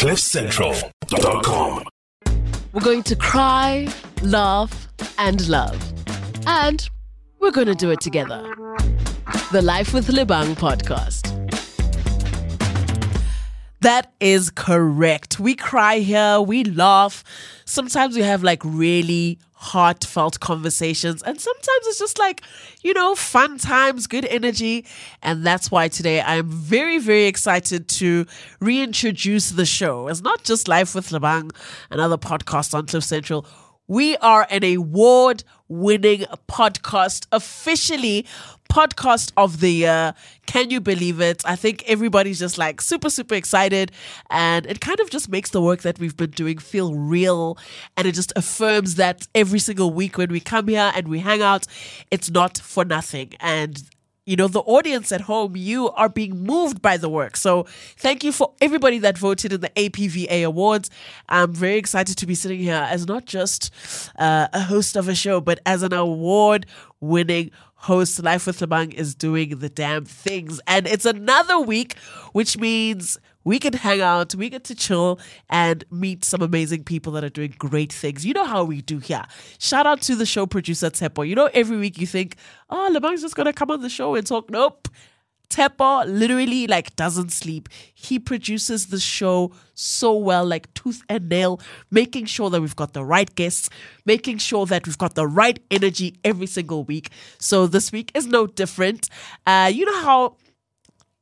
CliffCentral.com. We're going to cry, laugh, and love. And we're going to do it together. The Life with Lebang podcast. That is correct. We cry here, we laugh. Sometimes we have like really heartfelt conversations, and sometimes it's just like, you know, fun times, good energy. And that's why today I'm very, very excited to reintroduce the show. It's not just Life with Lebang, another podcast on Cliff Central. We are an award winning podcast, officially podcast of the year. Can you believe it? I think everybody's just like super, super excited. And it kind of just makes the work that we've been doing feel real. And it just affirms that every single week when we come here and we hang out, it's not for nothing. And you know, the audience at home, you are being moved by the work. So thank you for everybody that voted in the APVA Awards. I'm very excited to be sitting here as not just uh, a host of a show, but as an award winning host. Life with Lebang is doing the damn things. And it's another week, which means we can hang out, we get to chill and meet some amazing people that are doing great things. You know how we do here. Shout out to the show producer Tsepo. You know, every week you think, oh, Lebang's just gonna come on the show and talk. Nope. Tsepo literally like doesn't sleep. He produces the show so well, like tooth and nail, making sure that we've got the right guests, making sure that we've got the right energy every single week. So this week is no different. Uh, you know how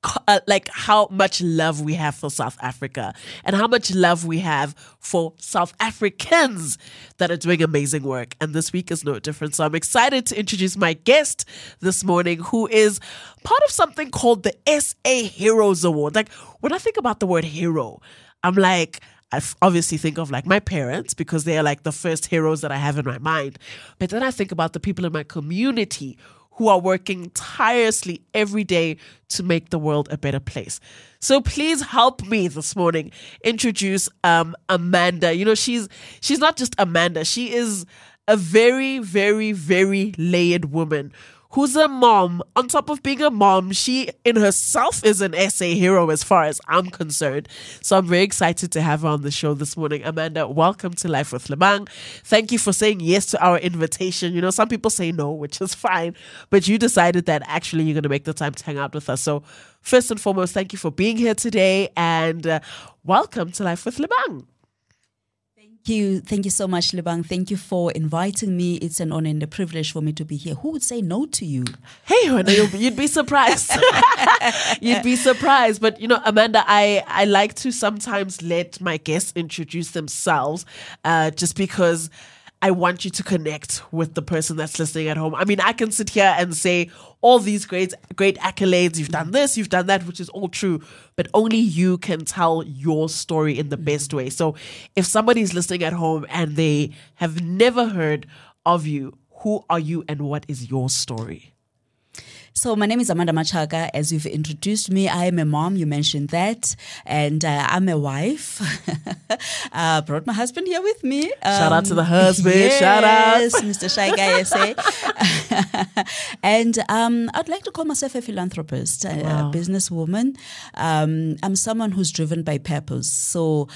uh, like how much love we have for South Africa and how much love we have for South Africans that are doing amazing work. And this week is no different. So I'm excited to introduce my guest this morning, who is part of something called the SA Heroes Award. Like when I think about the word hero, I'm like, I obviously think of like my parents because they are like the first heroes that I have in my mind. But then I think about the people in my community who are working tirelessly every day to make the world a better place. So please help me this morning introduce um, Amanda. You know, she's she's not just Amanda. She is a very, very, very layered woman who's a mom. On top of being a mom, she in herself is an SA hero as far as I'm concerned. So I'm very excited to have her on the show this morning. Amanda, welcome to Life with Lebang. Thank you for saying yes to our invitation. You know, some people say no, which is fine, but you decided that actually you're going to make the time to hang out with us. So, first and foremost, thank you for being here today and uh, welcome to Life with Lebang you. Thank you so much, Lebang. Thank you for inviting me. It's an honor and a privilege for me to be here. Who would say no to you? Hey, you'd be surprised. you'd be surprised. But, you know, Amanda, I, I like to sometimes let my guests introduce themselves uh, just because – I want you to connect with the person that's listening at home. I mean, I can sit here and say all these great great accolades, you've done this, you've done that, which is all true, but only you can tell your story in the mm. best way. So, if somebody's listening at home and they have never heard of you, who are you and what is your story? So my name is Amanda Matshaka. As you've introduced me, I am a mom. You mentioned that, and uh, I'm a wife. uh, brought my husband here with me. Um, Shout out to the um, husband. Yes, Shout out, Mr. Shy Guy SA. and um, I'd like to call myself a philanthropist, a, wow. a businesswoman. Um, I'm someone who's driven by purpose. So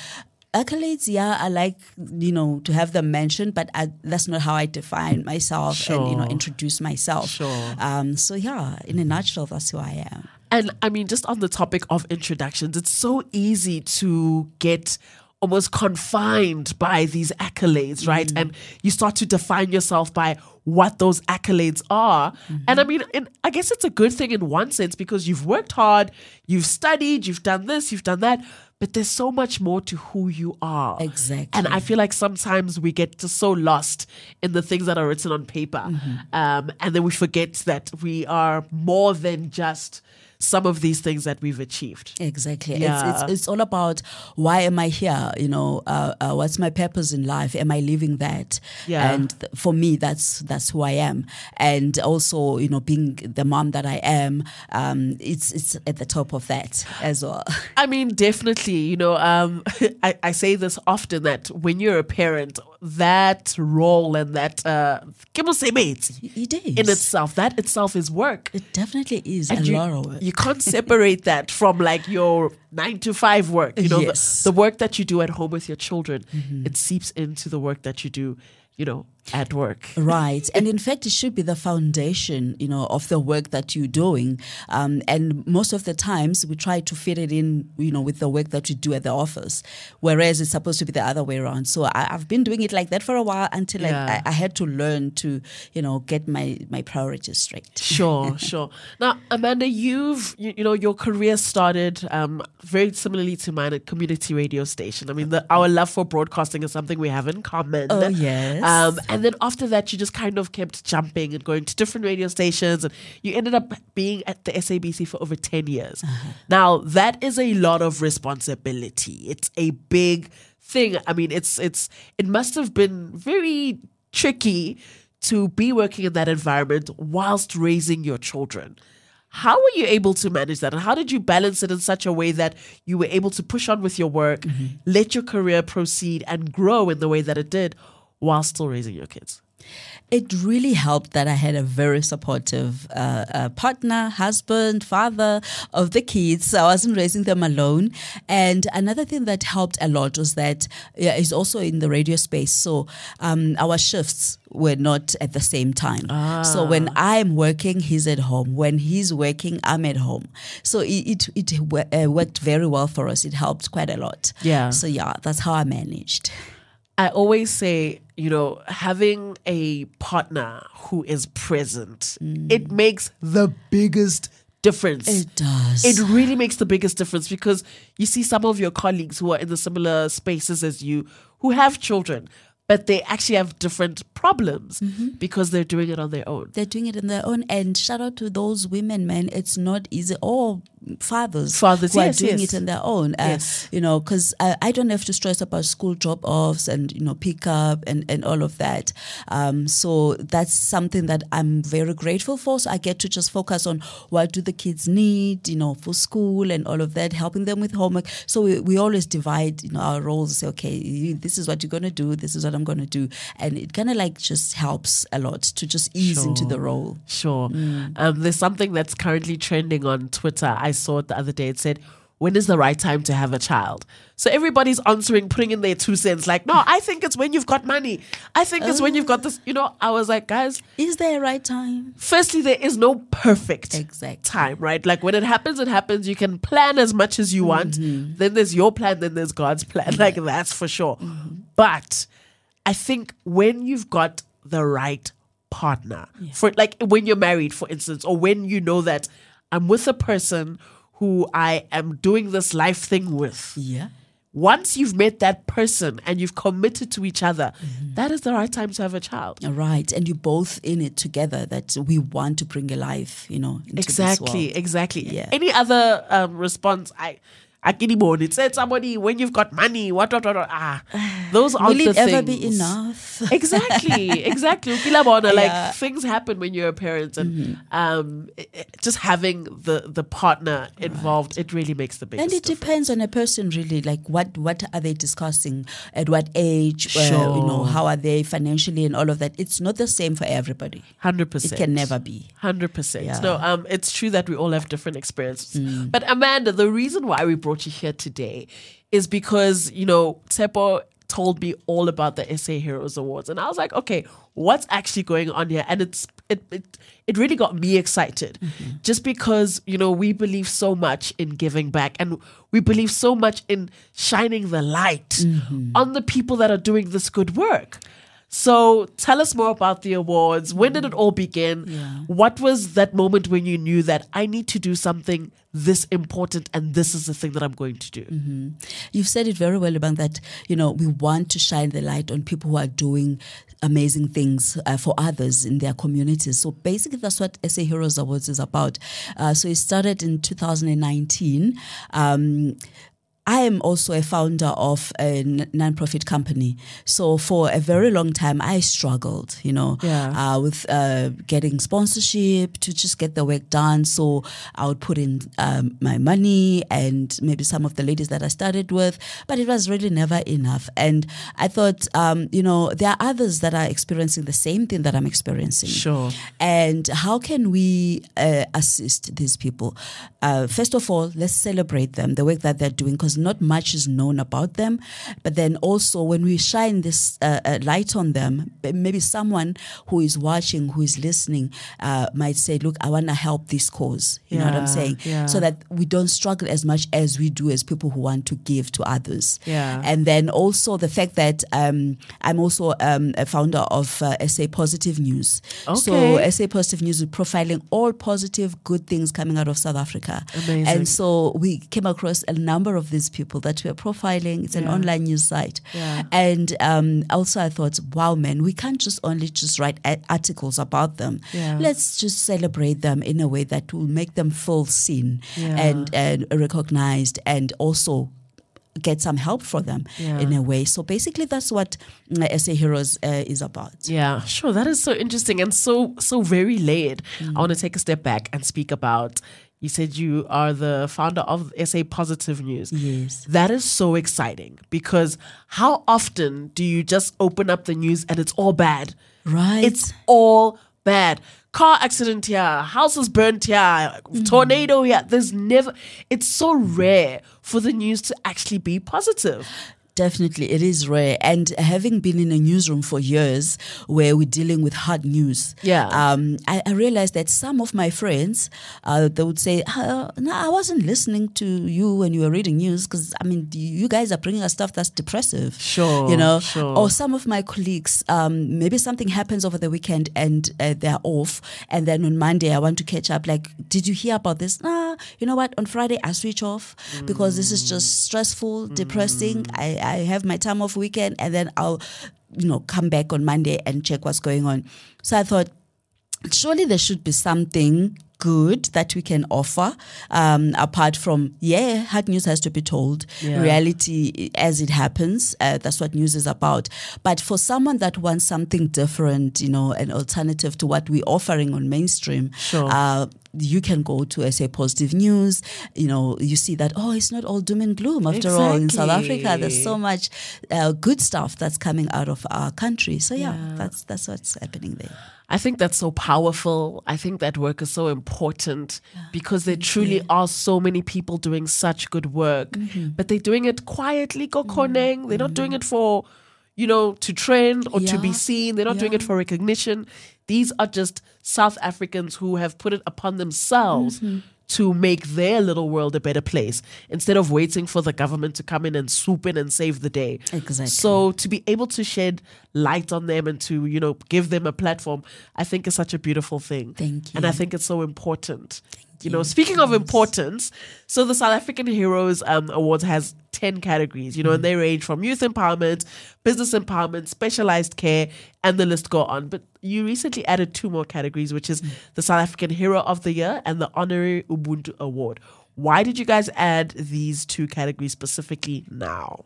accolades, yeah, I like you know to have them mentioned, but I, that's not how I define myself sure. and you know introduce myself. Sure. Um, so yeah, in a nutshell, that's who I am. And I mean, just on the topic of introductions, it's so easy to get almost confined by these accolades, right? Mm-hmm. And you start to define yourself by what those accolades are. Mm-hmm. And I mean, in, I guess it's a good thing in one sense because you've worked hard, you've studied, you've done this, you've done that, but there's so much more to who you are. Exactly. And I feel like sometimes we get just so lost in the things that are written on paper. Mm-hmm. Um, and then we forget that we are more than just some of these things that we've achieved. Exactly. Yeah. It's, it's, it's all about why am I here? You know, uh, uh, what's my purpose in life? Am I living that? Yeah. And th- for me, that's that's who I am. And also, you know, being the mom that I am, um, it's it's at the top of that as well. I mean, definitely. You know, um, I, I say this often that when you're a parent, that role and that uh, say mate. it is. in itself, that itself is work. It definitely is and a you, lot of work. You can't separate that from like your nine to five work. You know, Yes. the, the work that you do at home with your children, it seeps into the work that you do, you know, at work. Right. And in fact, it should be the foundation, you know, of the work that you're doing. Um, and most of the times we try to fit it in, you know, with the work that we do at the office, whereas it's supposed to be the other way around. So I, I've been doing it like that for a while until Yeah. I, I had to learn to, you know, get my, my priorities straight. Sure, sure. Now, Amanda, you've you, you know your career started um, very similarly to mine at community radio station. I mean, the, our love for broadcasting is something we have in common. Oh, yes. Um, and then after that, you just kind of kept jumping and going to different radio stations, and you ended up being at the SABC for over ten years. Uh-huh. Now, that is a lot of responsibility. It's a big thing. I mean, it's it's it must have been very tricky to be working in that environment whilst raising your children. How were you able to manage that? And how did you balance it in such a way that you were able to push on with your work, mm-hmm. let your career proceed, and grow in the way that it did while still raising your kids? It really helped that I had a very supportive uh, uh, partner, husband, father of the kids. So I wasn't raising them alone. And another thing that helped a lot was that yeah, is also in the radio space. So um, our shifts were not at the same time. So when I'm working, he's at home. When he's working, I'm at home. So it it, it uh, worked very well for us. It helped quite a lot. Yeah. So yeah, that's how I managed. I always say, you know, having a partner who is present, it makes the biggest difference. It does. It really makes the biggest difference because you see some of your colleagues who are in the similar spaces as you who have children, but they actually have different problems because they're doing it on their own. they're doing it on their own. And shout out to those women, man. It's not easy. Or fathers, Fathers, who yes, are doing yes. it on their own. Uh, Yes. You know, because I, I don't have to stress about school drop offs and you know pick up and and all of that. Um, so that's something that I'm very grateful for. So I get to just focus on what do the kids need, you know, for school and all of that, helping them with homework. So we, we always divide, you know, our roles. Say, okay, this is what you're gonna do. This is what I'm gonna do, and it kind of like just helps a lot to just ease into the role. Sure. Mm. Um, there's something that's currently trending on Twitter. I saw it the other day. It said, when is the right time to have a child? So everybody's answering, putting in their two cents, like, no, I think it's when you've got money. I think it's when you've got this. You know, I was like, guys, Is there a right time? firstly, there is no perfect exact time, right? Like when it happens, it happens. You can plan as much as you want. Mm-hmm. Then there's your plan, then there's God's plan. Like that's for sure. Mm-hmm. But I think when you've got the right partner, for like when you're married, for instance, or when you know that I'm with a person who I am doing this life thing with. Yeah. Once you've met that person and you've committed to each other, that is the right time to have a child. Right. And you're both in it together that we want to bring a life, you know, into this Exactly, world. exactly. Yeah. Any other um, response? I. I can it said somebody when you've got money, what, what, what, what, ah, those aren't Will the it ever be enough? exactly, exactly. Ukilabona, Like Yeah. things happen when you're a parent, and um, it- it- just having the the partner involved, it really makes the biggest. And it difference. depends on a person, really. Like, what what are they discussing? At what age? Uh, you know, how are they financially and all of that? It's not the same for everybody. 100%. It can never be. Hundred percent. Yeah. No, um, it's true that we all have different experiences. But Amanda, the reason why we brought you here today is because you know Tsepo told me all about the SA Heroes Awards, and I was like, okay, what's actually going on here? And it's it it, it really got me excited, mm-hmm. just because you know we believe so much in giving back, and we believe so much in shining the light mm-hmm. on the people that are doing this good work. So tell us more about the awards. When did it all begin? What was that moment when you knew that I need to do something this important and this is the thing that I'm going to do? You've said it very well about that. You know, we want to shine the light on people who are doing amazing things uh, for others in their communities. So basically, that's what SA Heroes Awards is about. Uh, so it started in 2019. Um, I am also a founder of a non-profit company. So for a very long time, I struggled, you know, Yeah. uh, with uh, getting sponsorship to just get the work done. So I would put in um, my money and maybe some of the ladies that I started with, but it was really never enough. And I thought, um, you know, there are others that are experiencing the same thing that I'm experiencing. Sure. And how can we uh, assist these people? Uh, first of all, let's celebrate them, the work that they're doing, because not much is known about them. But then also, when we shine this uh, uh, light on them, maybe someone who is watching, who is listening, uh, might say, Look, I want to help this cause. You know what I'm saying? yeah. So that we don't struggle as much as we do as people who want to give to others. Yeah. And then also the fact that um, I'm also um, a founder of uh, SA Positive News. Okay. So. SA Positive News is profiling all positive, good things coming out of South Africa. Amazing. And so we came across a number of these people that we are profiling. It's an Yeah. online news site. Yeah. And um, also I thought, wow, man, we can't just only just write articles about them. Yeah. Let's just celebrate them in a way that will make them feel seen and, and recognized and also get some help for them Yeah. in a way. So basically, that's what uh, SA Heroes uh, is about. Yeah, sure. That is so interesting and so so very layered. Mm. I want to take a step back and speak about. You said you are the founder of SA Positive News. Yes. That is so exciting because how often do you just open up the news and it's all bad? Right. It's all bad. Car accident here, houses burnt here, mm-hmm. tornado here. There's never, it's so rare for the news to actually be positive. Definitely, it is rare. And having been in a newsroom for years where we're dealing with hard news, Yeah. um, I, I realized that some of my friends, uh, they would say, uh, "No, I wasn't listening to you when you were reading news because I mean, you guys are bringing us stuff that's depressive." Sure, you know. sure. Or some of my colleagues, um, maybe something happens over the weekend and uh, they're off, and then on Monday I want to catch up. Like, did you hear about this? Nah, you know what? On Friday I switch off because this is just stressful, depressing. I, I have my time off weekend, and then I'll, you know, come back on Monday and check what's going on. So I thought, surely there should be something good that we can offer um, apart from yeah hard news has to be told Yeah. reality as it happens uh, that's what news is about but for someone that wants something different you know an alternative to what we're offering on mainstream Sure. uh, you can go to SA Positive News. You know, you see that, oh, it's not all doom and gloom. After all, in South Africa, there's so much uh, good stuff that's coming out of our country. So, yeah, that's that's what's happening there. I think that's so powerful. I think that work is so important because there truly are so many people doing such good work, Mm-hmm. but they're doing it quietly, go koneng. They're not doing it for, you know, to trend or to be seen. They're not doing it for recognition. These are just South Africans who have put it upon themselves Mm-hmm. to make their little world a better place instead of waiting for the government to come in and swoop in and save the day. Exactly. So to be able to shed light on them and to, you know, give them a platform, I think is such a beautiful thing. Thank you. And I think it's so important. You know, speaking of importance, so the South African Heroes um, Awards has 10 categories, you know, and they range from youth empowerment, business empowerment, specialized care, and the list go on. But you recently added two more categories, which is the South African Hero of the Year and the Honorary Ubuntu Award. Why did you guys add these two categories specifically now?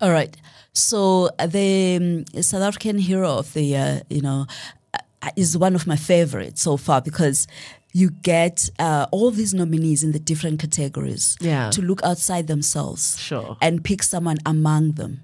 All right. So uh, the um, South African Hero of the Year, you know, uh, is one of my favorites so far because you get uh, all these nominees in the different categories Yeah. to look outside themselves Sure. and pick someone among them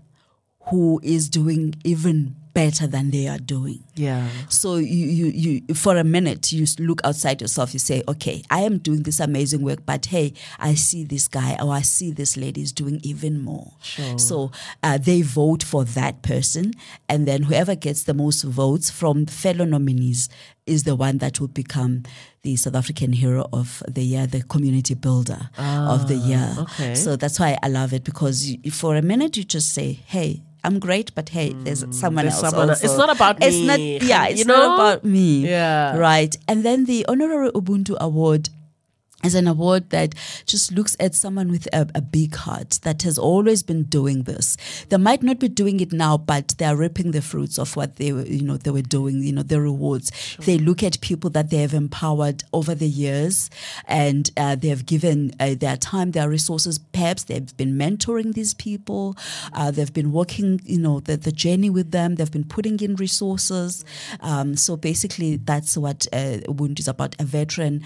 who is doing even better than they are doing. Yeah. So you, you, you, for a minute, you look outside yourself. You say, okay, I am doing this amazing work, but hey, I see this guy or I see this lady is doing even more. Sure. So uh, they vote for that person, and then whoever gets the most votes from fellow nominees is the one that will become the South African Hero of the Year, the Community Builder of the Year. Ah, okay. So that's why I love it because you, for a minute you just say, hey. I'm great, but hey, there's someone Mm, there's else. someone also. It's not about It's me, not, yeah, you it's know? not about me. Yeah. Right. And then the Honorary Ubuntu Award is an award that just looks at someone with a, a, big heart that has always been doing this. They might not be doing it now, but they are reaping the fruits of what they were, you know, they were doing. You know, the rewards. Sure. They look at people that they have empowered over the years, and uh, they have given uh, their time, their resources. Perhaps they've been mentoring these people. Uh, they've been working, you know, the, the journey with them. They've been putting in resources. Um, so basically, that's what uh, Ubuntu is about. A veteran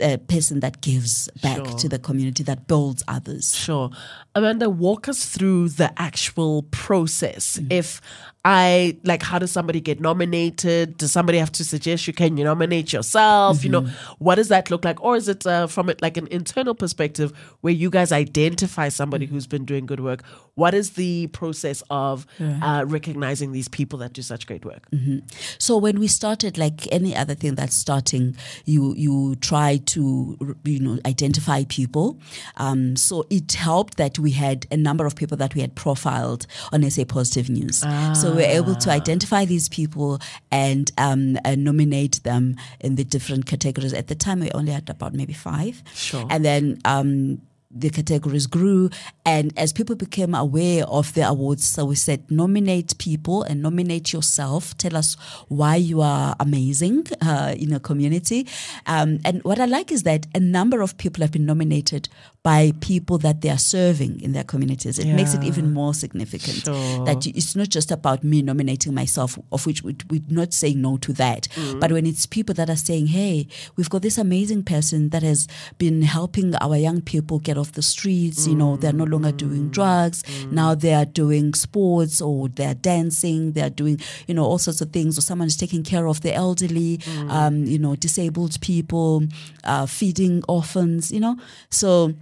a person that gives back sure. to the community that builds others. Sure. Amanda, walk us through the actual process. Mm-hmm. If I like how does somebody get nominated? Does somebody have to suggest you can you nominate yourself? Mm-hmm. You know, mm-hmm. what does that look like? Or is it uh, from it like an internal perspective where you guys identify somebody who's been doing good work? What is the process of yeah. uh, recognizing these people that do such great work? Mm-hmm. So when we started, like any other thing that's starting, you you try to you know identify people. Um, so it helped that we had a number of people that we had profiled on SA Positive News. Ah. So we are able to identify these people and, um, nominate them in the different categories. At the time, we only had about maybe five. Sure. And then um, the categories grew and as people became aware of the awards so we said nominate people and nominate yourself tell us why you are amazing uh, in a community um, and what i like is that a number of people have been nominated by people that they are serving in their communities it yeah. makes it even more significant sure. that it's not just about me nominating myself of which we're not saying no to that mm. but when it's people that are saying hey we've got this amazing person that has been helping our young people get off the streets. You know, they're no longer doing drugs. Now they are doing sports or they're dancing. They're doing, you know, all sorts of things. Or someone is taking care of the elderly, um, you know, disabled people, uh, feeding orphans, you know. So,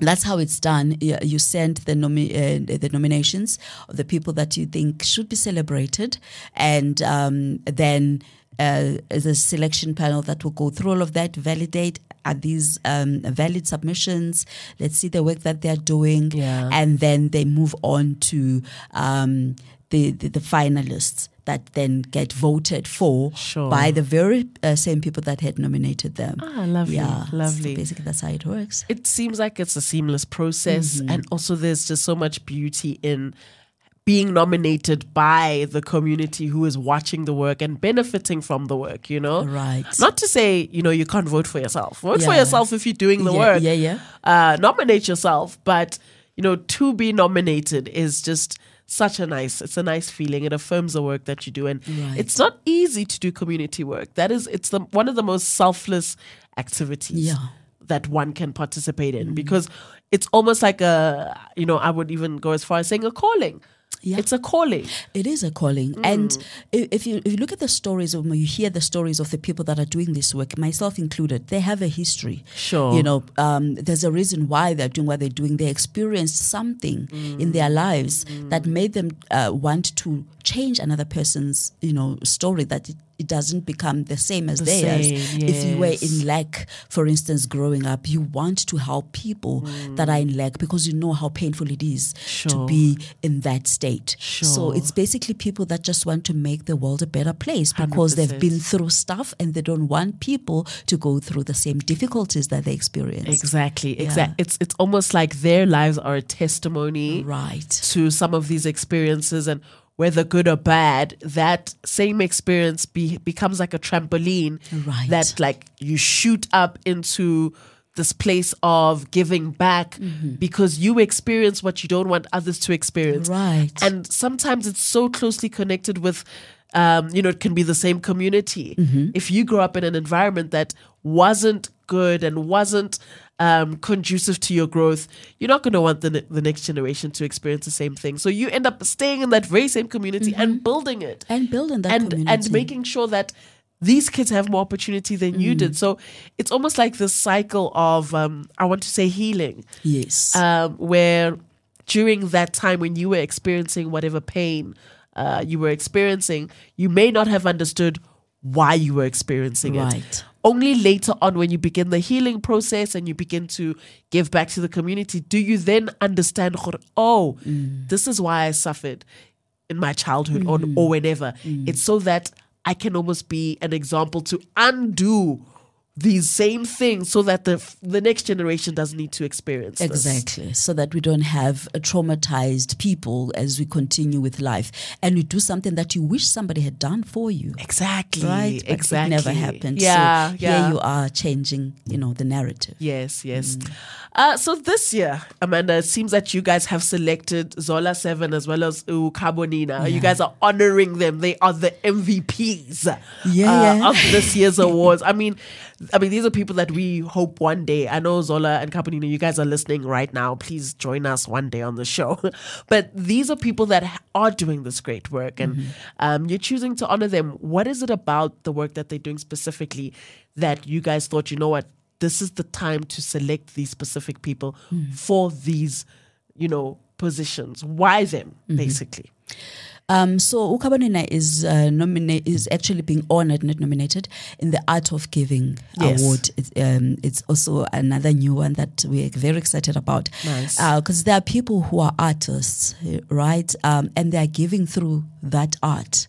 that's how it's done. You send the, nomi- uh, the nominations of the people that you think should be celebrated, and um, then uh, a selection panel that will go through all of that, validate, are these um, valid submissions? Let's see the work that they're doing. Yeah. And then they move on to um, the, the, the, finalists that then get voted for sure. by the very uh, same people that had nominated them. Ah, lovely. Yeah, lovely. So basically, that's how it works. It seems like it's a seamless process. Mm-hmm. And also, there's just so much beauty in being nominated by the community who is watching the work and benefiting from the work, you know? Right. Not to say, you know, you can't vote for yourself. Vote yeah. for yourself if you're doing the yeah, work. Yeah, yeah. Uh, nominate yourself. But, you know, to be nominated is just such a nice it's a nice feeling it affirms the work that you do and right. it's not easy to do community work that is it's the one of the most selfless activities yeah. that one can participate in mm. because it's almost like a you know i would even go as far as saying a calling yeah. It's a calling. It is a calling. Mm. And if you if you look at the stories of you hear the stories of the people that are doing this work, myself included, they have a history. Sure. You know, um, there's a reason why they're doing what they're doing. They experienced something mm. in their lives mm. that made them uh, want to change another person's, you know, story that it, it doesn't become the same as the theirs. Same, yes. If you were in lack, for instance, growing up, you want to help people mm. that are in lack because you know how painful it is sure. to be in that state. Sure. So it's basically people that just want to make the world a better place because they have been through stuff and they don't want people to go through the same difficulties that they experience. Exactly. Yeah. Exactly. It's it's almost like their lives are a testimony right. to some of these experiences and whether good or bad, that same experience be, becomes like a trampoline right. that like you shoot up into this place of giving back mm-hmm. because you experience what you don't want others to experience. Right. And sometimes it's so closely connected with um, you know, it can be the same community. Mm-hmm. If you grow up in an environment that wasn't good and wasn't um, conducive to your growth, you're not going to want the, the next generation to experience the same thing. So you end up staying in that very same community mm-hmm. and building it. And building that and, community. And making sure that these kids have more opportunity than mm. you did. So it's almost like this cycle of, um, I want to say, healing. Yes. Um, where during that time when you were experiencing whatever pain uh, you were experiencing, you may not have understood why you were experiencing right. it. Only later on, when you begin the healing process and you begin to give back to the community, do you then understand, oh, mm. this is why I suffered in my childhood mm. or, or whenever. Mm. It's so that I can almost be an example to undo these same things so that the the next generation doesn't need to experience this. Exactly. So that we don't have a traumatized people as we continue with life. And you do something that you wish somebody had done for you. Exactly. Right? But exactly. It never happened. Yeah. So yeah. here you are changing, you know, the narrative. Yes, yes. Uh, so this year, Amanda, it seems that you guys have selected Zola Seven as well as Ukhabonina. You guys are honoring them. They are the MVPs Yeah, uh, yeah. of this year's awards. I mean, I mean, these are people that we hope one day. I know Zola and Khabonina, you guys are listening right now. Please join us one day on the show. but these are people that are doing this great work, and mm-hmm. um, you're choosing to honor them. What is it about the work that they're doing specifically that you guys thought, you know what? this is the time to select these specific people mm-hmm. for these, you know, positions. Why them, mm-hmm. basically? Um, so Ukhabonina is uh, nomina- is actually being honored, not nominated, in the Art of Giving Yes. award. It's, um, it's also another new one that we're very excited about. Nice. Because there are people who are artists, right? Um, and they are giving through that art.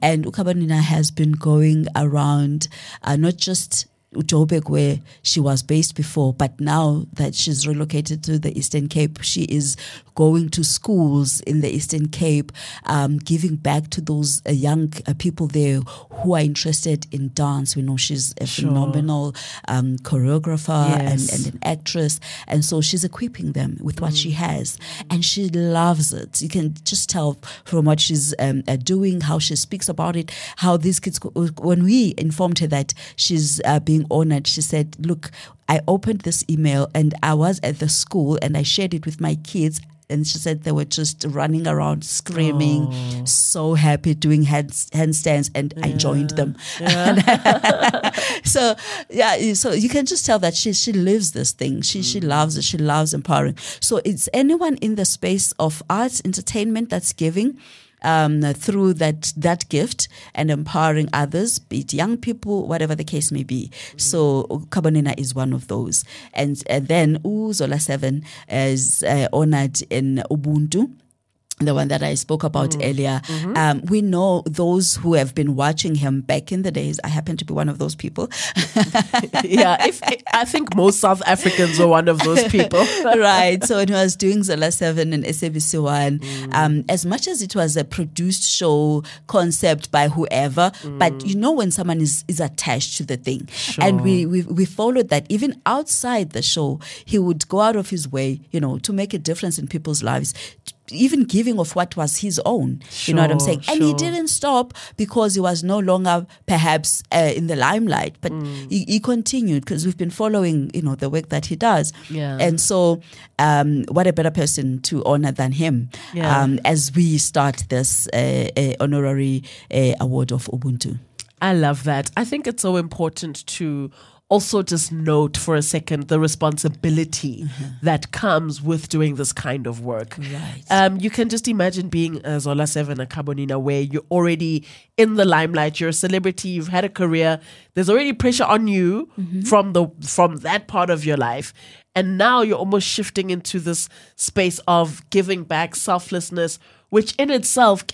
And Ukhabonina has been going around, uh, not just Joburg, where she was based before, but now that she's relocated to the Eastern Cape, she is going to schools in the Eastern Cape, um, giving back to those uh, young uh, people there who are interested in dance. We know she's a phenomenal um, choreographer Yes. and, and an actress, and so she's equipping them with what she has, and she loves it. You can just tell from what she's um, uh, doing, how she speaks about it, how these kids. When we informed her that she's uh, being honored, she said, "Look, I opened this email and I was at the school and I shared it with my kids." And she said they were just running around screaming, so happy, doing hand, handstands, and I joined them. so yeah, so you can just tell that she she lives this thing. She she mm. loves it. She loves empowering. So it's anyone in the space of arts, entertainment that's giving. Um, through that that gift and empowering others, be it young people, whatever the case may be. So Khabonina is one of those, and, and then Uzola Seven is uh, honored in Ubuntu the one that I spoke about earlier. Um, we know those who have been watching him back in the days. I happen to be one of those people. yeah, if I think most South Africans are one of those people. right. So when he was doing Zola 7 and SABC 1, um, as much as it was a produced show concept by whoever, but you know when someone is, is attached to the thing. And we, we, we followed that even outside the show, he would go out of his way, you know, to make a difference in people's lives. Even giving of what was his own, you know what I'm Sure, saying? And he didn't stop because he was no longer perhaps uh, in the limelight, but he, he continued because we've been following, you know, the work that he does. Yeah. And so, um, what a better person to honor than him Yeah. um, as we start this uh, uh, honorary uh, award of Ubuntu. I love that. I think it's so important to also just note for a second the responsibility mm-hmm. that comes with doing this kind of work. Right. Um, you can just imagine being a Zola Seven, a Khabonina, where you're already in the limelight. You're a celebrity. You've had a career. There's already pressure on you mm-hmm. from the from that part of your life, and now you're almost shifting into this space of giving back, selflessness, which in itself,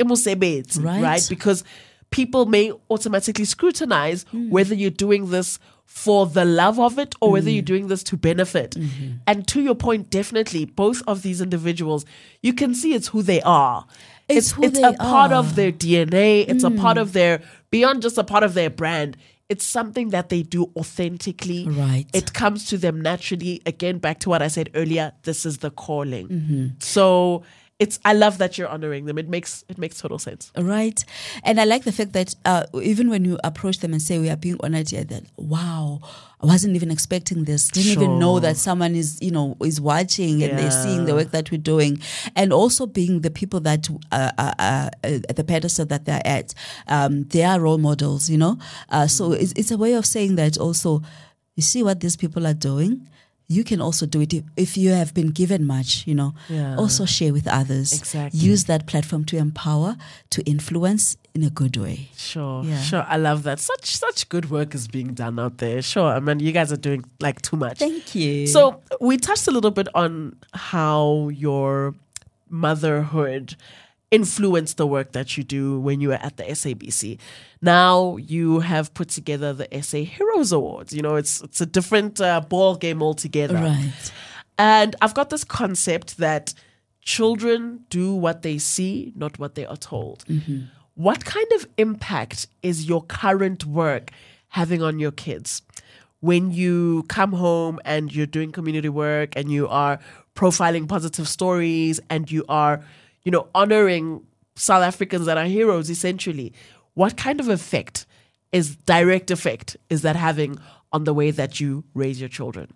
Right. right? Because people may automatically scrutinize mm. whether you're doing this for the love of it or whether you're mm. doing this to benefit. Mm-hmm. And to your point, definitely, both of these individuals, you can see it's who they are. It's who it's they a part of their DNA. It's a part of mm. their beyond just a part of their brand. It's something that they do authentically. Right. It comes to them naturally. Again, back to what I said earlier. This is the calling. Mm-hmm. So it's. I love that you're honoring them. It makes it makes total sense. Right. And I like the fact that uh, even when you approach them and say, we are being honored here, that, wow, I wasn't even expecting this. Didn't even know that someone is, you know, is watching and they're seeing the work that we're doing. And also being the people that, uh, uh, uh, at the pedestal that they're at, um, they are role models, you know? Uh, so Mm. it's, it's a way of saying that also, you see what these people are doing? You can also do it if, if you have been given much, you know. Yeah. Also share with others. Exactly. Use that platform to empower, to influence in a good way. Sure, Yeah. sure. I love that. Such such good work is being done out there. Sure. I mean, you guys are doing like too much. Thank you. So we touched a little bit on how your motherhood influenced the work that you do when you were at the SABC. Now you have put together the SA Heroes Awards. You know, it's it's a different uh, ball game altogether. Right. And I've got this concept that children do what they see, not what they are told. What kind of impact is your current work having on your kids? When you come home and you're doing community work and you are profiling positive stories and you are, you know, honoring South Africans that are heroes essentially, what kind of effect is direct effect is that having on the way that you raise your children?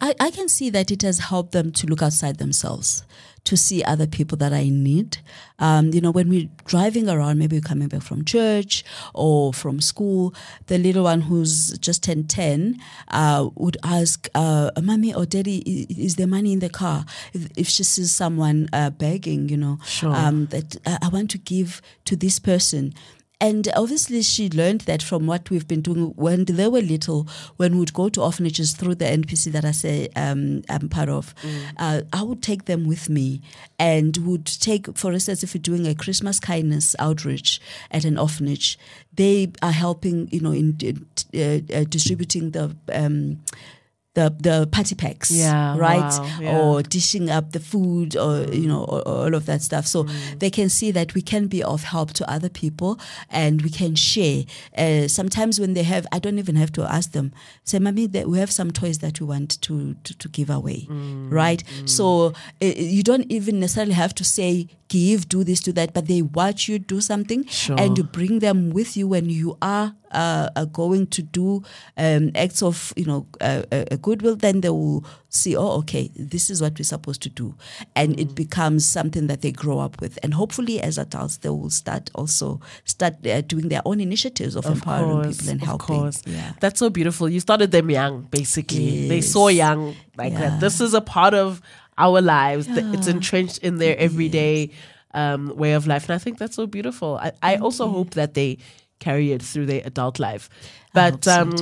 I, I can see that it has helped them to look outside themselves, to see other people that I need. Um, you know, when we're driving around, maybe we're coming back from church or from school, the little one who's just turned 10 uh, would ask, uh, Mommy or Daddy, is there money in the car? If, if she sees someone uh, begging, you know, Sure. um, that uh, I want to give to this person. And obviously, she learned that from what we've been doing when they were little. When we'd go to orphanages through the NPC that I say um, I'm part of, uh, I would take them with me and would take, for instance, if we're doing a Christmas kindness outreach at an orphanage, they are helping, you know, in uh, uh, distributing the. Um, the the party packs, Yeah, right, wow, yeah. or dishing up the food, or you know, or, or all of that stuff. So they can see that we can be of help to other people, and we can share. Uh, sometimes when they have, I don't even have to ask them. Say, "Mommy, that we have some toys that we want to to, to give away," right? So uh, you don't even necessarily have to say give, do this, do that, but they watch you do something, Sure. and you bring them with you when you are uh, are going to do um, acts of you know uh, uh, goodwill, then they will see, oh, okay, this is what we're supposed to do, and Mm. it becomes something that they grow up with, and hopefully, as adults, they will start also start uh, doing their own initiatives of, empowering people and of helping. course. Yeah. That's so beautiful. You started them young, basically. They Yes. saw young like Yeah. that. This is a part of our lives. Th- It's entrenched in their everyday um, way of life. And I think that's so beautiful. I, I also hope that they carry it through their adult life. But um,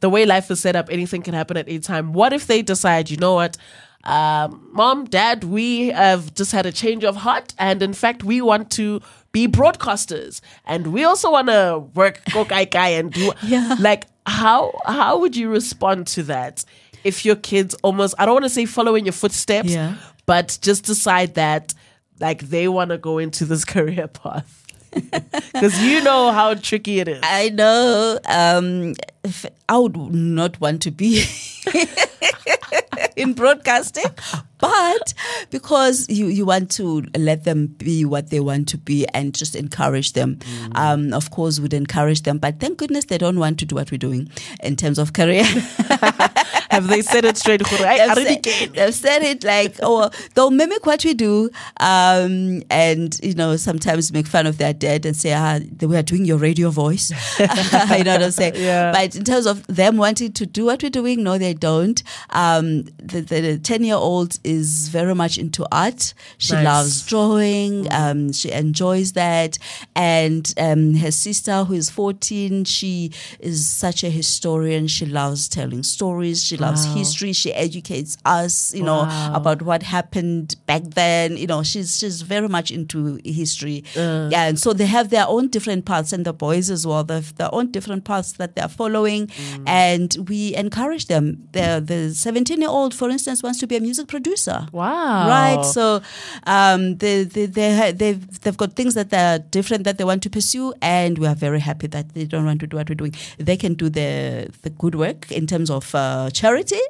the way life is set up, anything can happen at any time. What if they decide, you know what? Um, Mom, Dad, we have just had a change of heart, and in fact, we want to be broadcasters, and we also want to work go kai kai and do Yeah. like how how would you respond to that if your kids almost I don't want to say follow in your footsteps, Yeah. but just decide that like they want to go into this career path because you know how tricky it is. I know. Um, I would not want to be in broadcasting, but because you, you want to let them be what they want to be and just encourage them, um, of course, would encourage them. But thank goodness they don't want to do what we're doing in terms of career. Have they said it straight? I, I they've, said, they've said it like, oh, they'll mimic what we do, um, and you know, sometimes make fun of their dad and say, ah, they were doing your radio voice. you know what I'm saying? Yeah. But in terms of them wanting to do what we're doing, no, they don't. Um, the, the 10 year old is very much into art. She Nice. loves drawing. Um, she enjoys that. And um, her sister, who is 14, she is such a historian. She loves telling stories. She loves Wow. history. She educates us, you know, Wow. about what happened back then. You know, she's she's very much into history. Uh. Yeah, and so they have their own different paths, and the boys as well. They have their own different paths that they're following, Mm. and we encourage them. The the 17 year old, for instance, wants to be a music producer. Wow. Right. So um, they, they, they, they've, they've got things that are different that they want to pursue, and we are very happy that they don't want to do what we're doing. They can do the, the good work in terms of uh,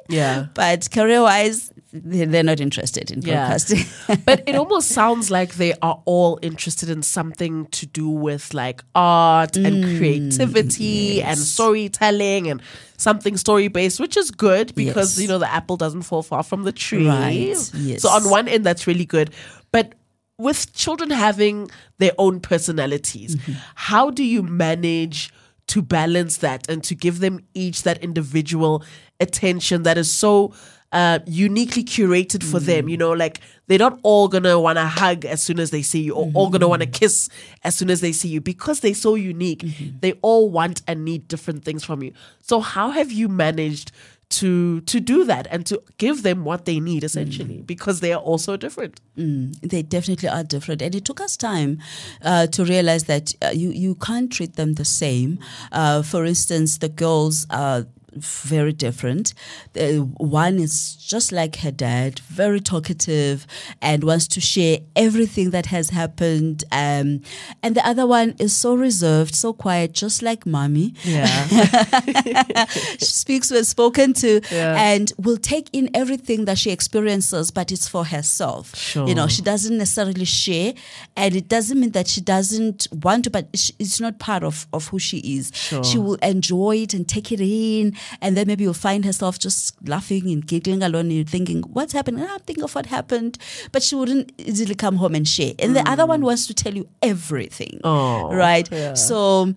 Yeah. but career wise, they're not interested in Yeah. broadcasting. but it almost sounds like they are all interested in something to do with like art and creativity and storytelling and something story based, which is good because Yes. you know the apple doesn't fall far from the tree. Right, yes. So on one end, that's really good, but with children having their own personalities, Mm-hmm. how do you manage? To balance that and to give them each that individual attention that is so uh, uniquely curated for Mm. them. You know, like they're not all gonna want to hug as soon as they see you, or all gonna Mm-hmm. kiss as soon as they see you, because they're so unique. Mm-hmm. They all want and need different things from you. So, how have you managed to to do that and to give them what they need essentially because they are also different. Mm, they definitely are different, and it took us time uh, to realize that uh, you you can't treat them the same. Uh, for instance, the girls are very different. Uh, one is just like her dad, very talkative and wants to share everything that has happened. Um, and the other one is so reserved, so quiet, just like mommy. Yeah. she speaks when spoken to Yeah. and will take in everything that she experiences, but it's for herself. Sure. You know, she doesn't necessarily share, and it doesn't mean that she doesn't want to, but it's not part of, of who she is. Sure. She will enjoy it and take it in, and then maybe you'll find herself just laughing and giggling alone, and you're thinking, What's happening? Ah, I'm thinking of what happened. But she wouldn't easily come home and share. And the other one wants to tell you everything. Oh, right? yeah. So,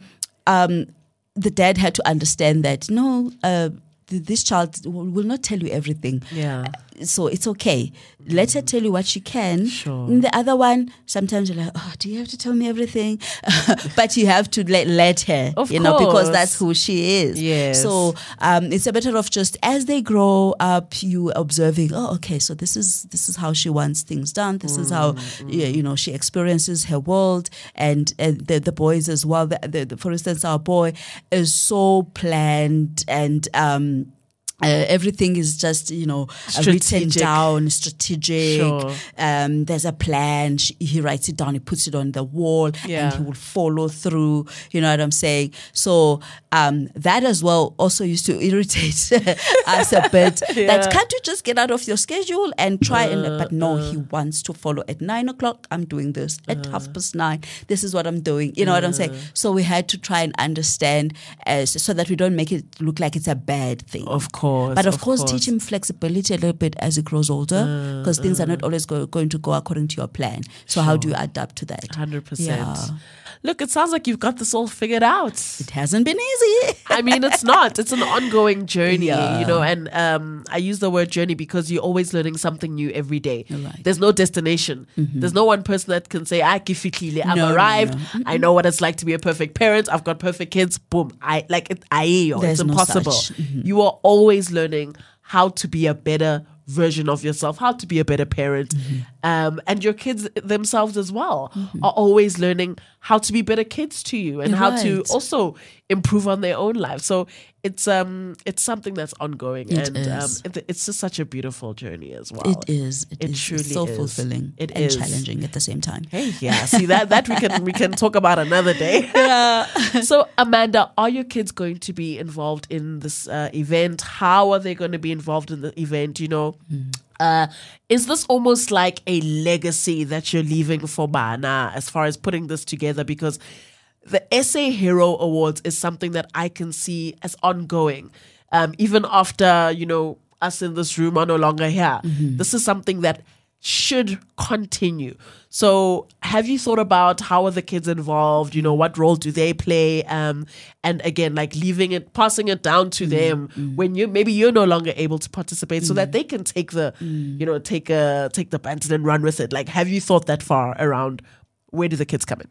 um, the dad had to understand that no, uh, th- this child will not tell you everything. Yeah. So it's okay. Let her tell you what she can. Sure. And the other one, sometimes you're like, oh, do you have to tell me everything? but you have to let, let her, Of you know, because that's who she is. Yes. So um, it's a matter of just as they grow up, you observing, oh, okay, so this is this is how she wants things done. This is how Mm, you know she experiences her world, and, and the the boys as well. The, the- for instance, our boy is so planned and. Um, uh, everything is just you know uh, written down, strategic. Sure. Um, there's a plan. She, he writes it down. He puts it on the wall, Yeah. and he will follow through. You know what I'm saying? So um, that as well also used to irritate us a bit. Yeah. That can't you just get out of your schedule and try and? But no, he wants to follow. At nine o'clock, I'm doing this. At half past nine, this is what I'm doing. You know what I'm saying? So we had to try and understand, uh, so that we don't make it look like it's a bad thing. Of course. But of, course, teach him flexibility a little bit as he grows older because things are not always go, going to go according to your plan. So, how do you adapt to that? Hundred percent. Yeah. Look, it sounds like you've got this all figured out. It hasn't been easy. I mean, it's not. It's an ongoing journey, Yeah. you know. And um, I use the word journey because you're always learning something new every day. Right. Mm-hmm. There's no destination. There's no one person that can say, "I kifikile, I've No, no, arrived. no. I know what it's like to be a perfect parent. I've got perfect kids. Boom. I like it. I it's There's no impossible. Mm-hmm. You are always learning how to be a better version of yourself, how to be a better parent. Mm-hmm. Um, and your kids themselves as well are always learning how to be better kids to you and how to also improve on their own lives. So it's um it's something that's ongoing It and is. um it, it's just such a beautiful journey as well. It is. It is. truly It's so is. fulfilling It and is. challenging at the same time. Hey, yeah. See that that we can we can talk about another day. Yeah. so, Amanda, are your kids going to be involved in this uh, event? How are they going to be involved in the event? You know, uh, is this almost like a legacy that you're leaving for Bana as far as putting this together? Because the SA Hero Awards is something that I can see as ongoing, um, even after you know us in this room are no longer here. Mm-hmm. This is something that should continue. So, have you thought about how are the kids involved? You know, what role do they play? Um, and again, like leaving it, passing it down to mm-hmm. them mm-hmm. when you maybe you're no longer able to participate, so that they can take the, you know, take a take the baton and run with it. Like, have you thought that far around? Where do the kids come in?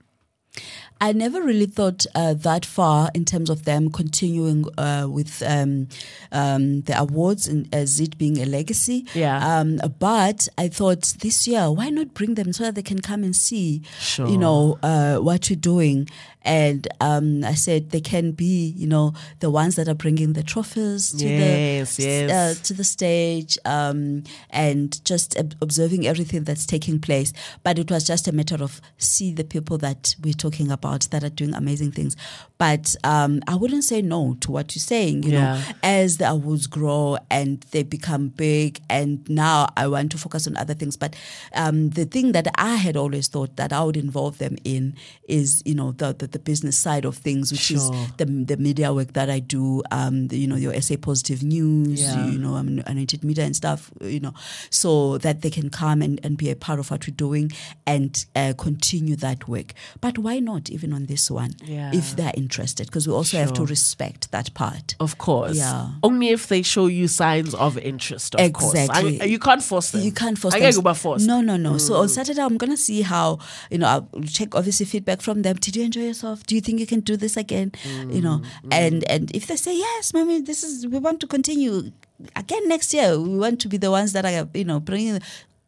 I never really thought uh, that far in terms of them continuing uh, with um, um, the awards and as it being a legacy. Yeah. Um, but I thought this year, why not bring them so that they can come and see, Sure. you know, uh, what you're doing. And um, I said they can be, you know, the ones that are bringing the trophies to Yes, the yes. Uh, to the stage um, and just ob- observing everything that's taking place. But it was just a matter of see the people that we're talking about that are doing amazing things. But um, I wouldn't say no to what you're saying. You Yeah. know, as the awards grow and they become big, and now I want to focus on other things. But um, the thing that I had always thought that I would involve them in is, you know, the the, the business side of things, which is the the media work that I do. Um, the, you know, your SA Positive News. Yeah. You know, I'm anointed media and stuff. You know, so that they can come and, and be a part of what we're doing and uh, continue that work. But why not even on this one? Yeah. If they're interested, because we also have to respect that part. Of course. Yeah. Only if they show you signs of interest, of Exactly. course. I- you can't force them. You can't force I them. can't go by force. No, no, no. So on Saturday, I'm gonna see how you know. I'll check obviously feedback from them. Did you enjoy yourself? Do you think you can do this again? You know, and and if they say yes, mommy, this is we want to continue again next year. We want to be the ones that are you know bringing.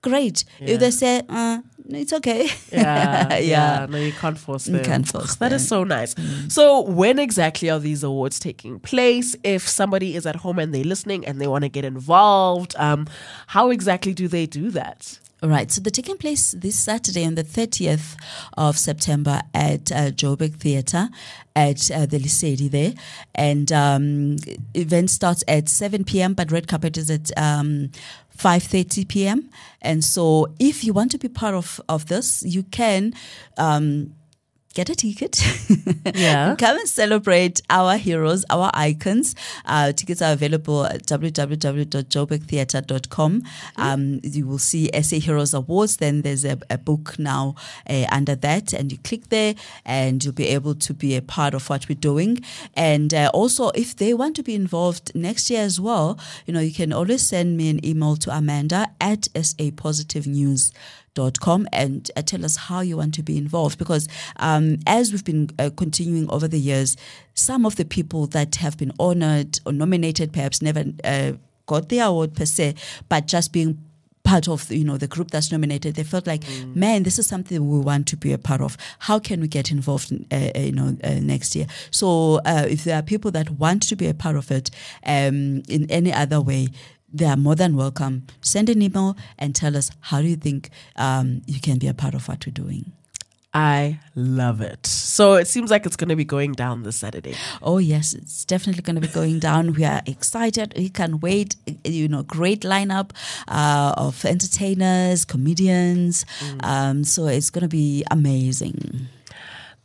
Great. If they say, uh, it's okay. Yeah, yeah, yeah. No, you can't force You can't force That is them. so nice. So, when exactly are these awards taking place? If somebody is at home and they're listening and they want to get involved, um, how exactly do they do that? All right. So they're taking place this Saturday on the 30th of September at uh, Joburg Theatre at uh, the Lesedi there. And um, event starts at 7 p.m., but red carpet is at um, 5.30 p.m. And so if you want to be part of, of this, you can... Um, Get a ticket. Yeah. Come and celebrate our heroes, our icons. Uh, tickets are available at www.joburgtheatre.com. Um, you will see SA Heroes Awards. Then there's a, a book now uh, under that, and you click there, and you'll be able to be a part of what we're doing. And uh, also, if they want to be involved next year as well, you know, you can always send me an email to Amanda at sapositivenews dot com and uh, tell us how you want to be involved because um, as we've been uh, continuing over the years some of the people that have been honored or nominated perhaps never uh, got the award per se but just being part of you know the group that's nominated they felt like man this is something we want to be a part of. How can we get involved in, uh, uh, you know uh, next year? So uh, if there are people that want to be a part of it um, in any other way they are more than welcome. Send an email and tell us how do you think um, you can be a part of what we're doing. I love it. So, it seems like it's going to be going down this Saturday. Oh yes, it's definitely going to be going down. We are excited. We can't wait. You know, great lineup uh, of entertainers, comedians. Um, so it's going to be amazing.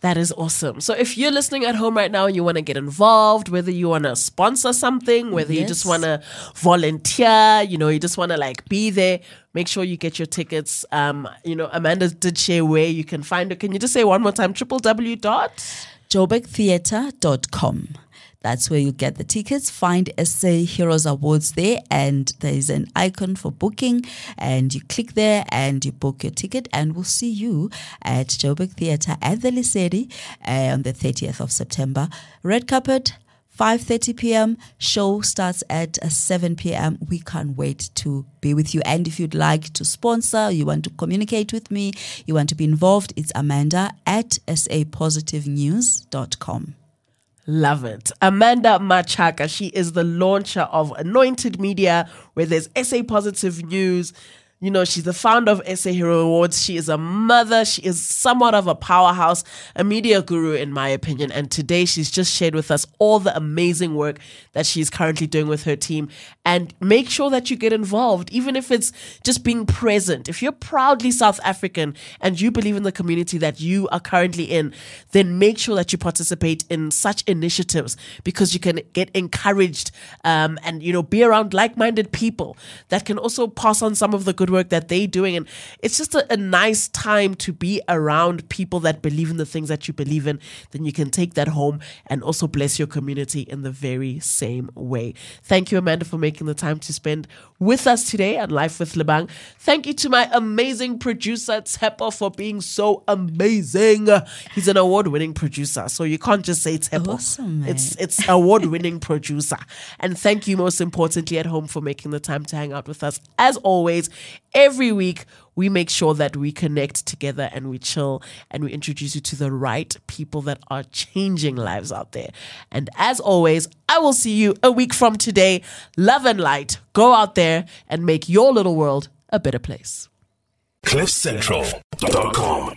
That is awesome. So if you're listening at home right now and you want to get involved, whether you want to sponsor something, whether you just want to volunteer, you know, you just want to like be there, make sure you get your tickets. Um, you know, Amanda did share where you can find it. Can you just say one more time? www dot. joburgtheatre.com. That's where you get the tickets. Find SA Heroes Awards there, and there is an icon for booking. And you click there and you book your ticket, and we'll see you at Joburg Theatre at the Lesedi uh, on the 30th of September. Red carpet. 5:30 p.m. show starts at uh, 7 p.m. We can't wait to be with you. And if you'd like to sponsor, you want to communicate with me, you want to be involved, it's Amanda at sapositivenews.com. Love it. Amanda Matshaka, she is the launcher of Anointed Media, where there's SA Positive News. You know, she's the founder of SA Hero Awards. She is a mother. She is somewhat of a powerhouse, a media guru, in my opinion. And today she's just shared with us all the amazing work that she's currently doing with her team. And make sure that you get involved, even if it's just being present. If you're proudly South African and you believe in the community that you are currently in, then make sure that you participate in such initiatives because you can get encouraged um, and you know be around like-minded people that can also pass on some of the good work that they're doing. And it's just a, a nice time to be around people that believe in the things that you believe in. Then you can take that home and also bless your community in the very same way. Thank you amanda for making the time to spend with us today on life with lebang. Thank you to my amazing producer Tsepo for being so amazing. He's an award-winning producer so you can't just say Tsepo Awesome, it's it's award-winning producer. And thank you most importantly at home for making the time to hang out with us. As always every week we make sure that we connect together and we chill and we introduce you to the right people that are changing lives out there. And as always i will see you a week from today. Love and light. Go out there and make your little world a better place. CliffCentral.com.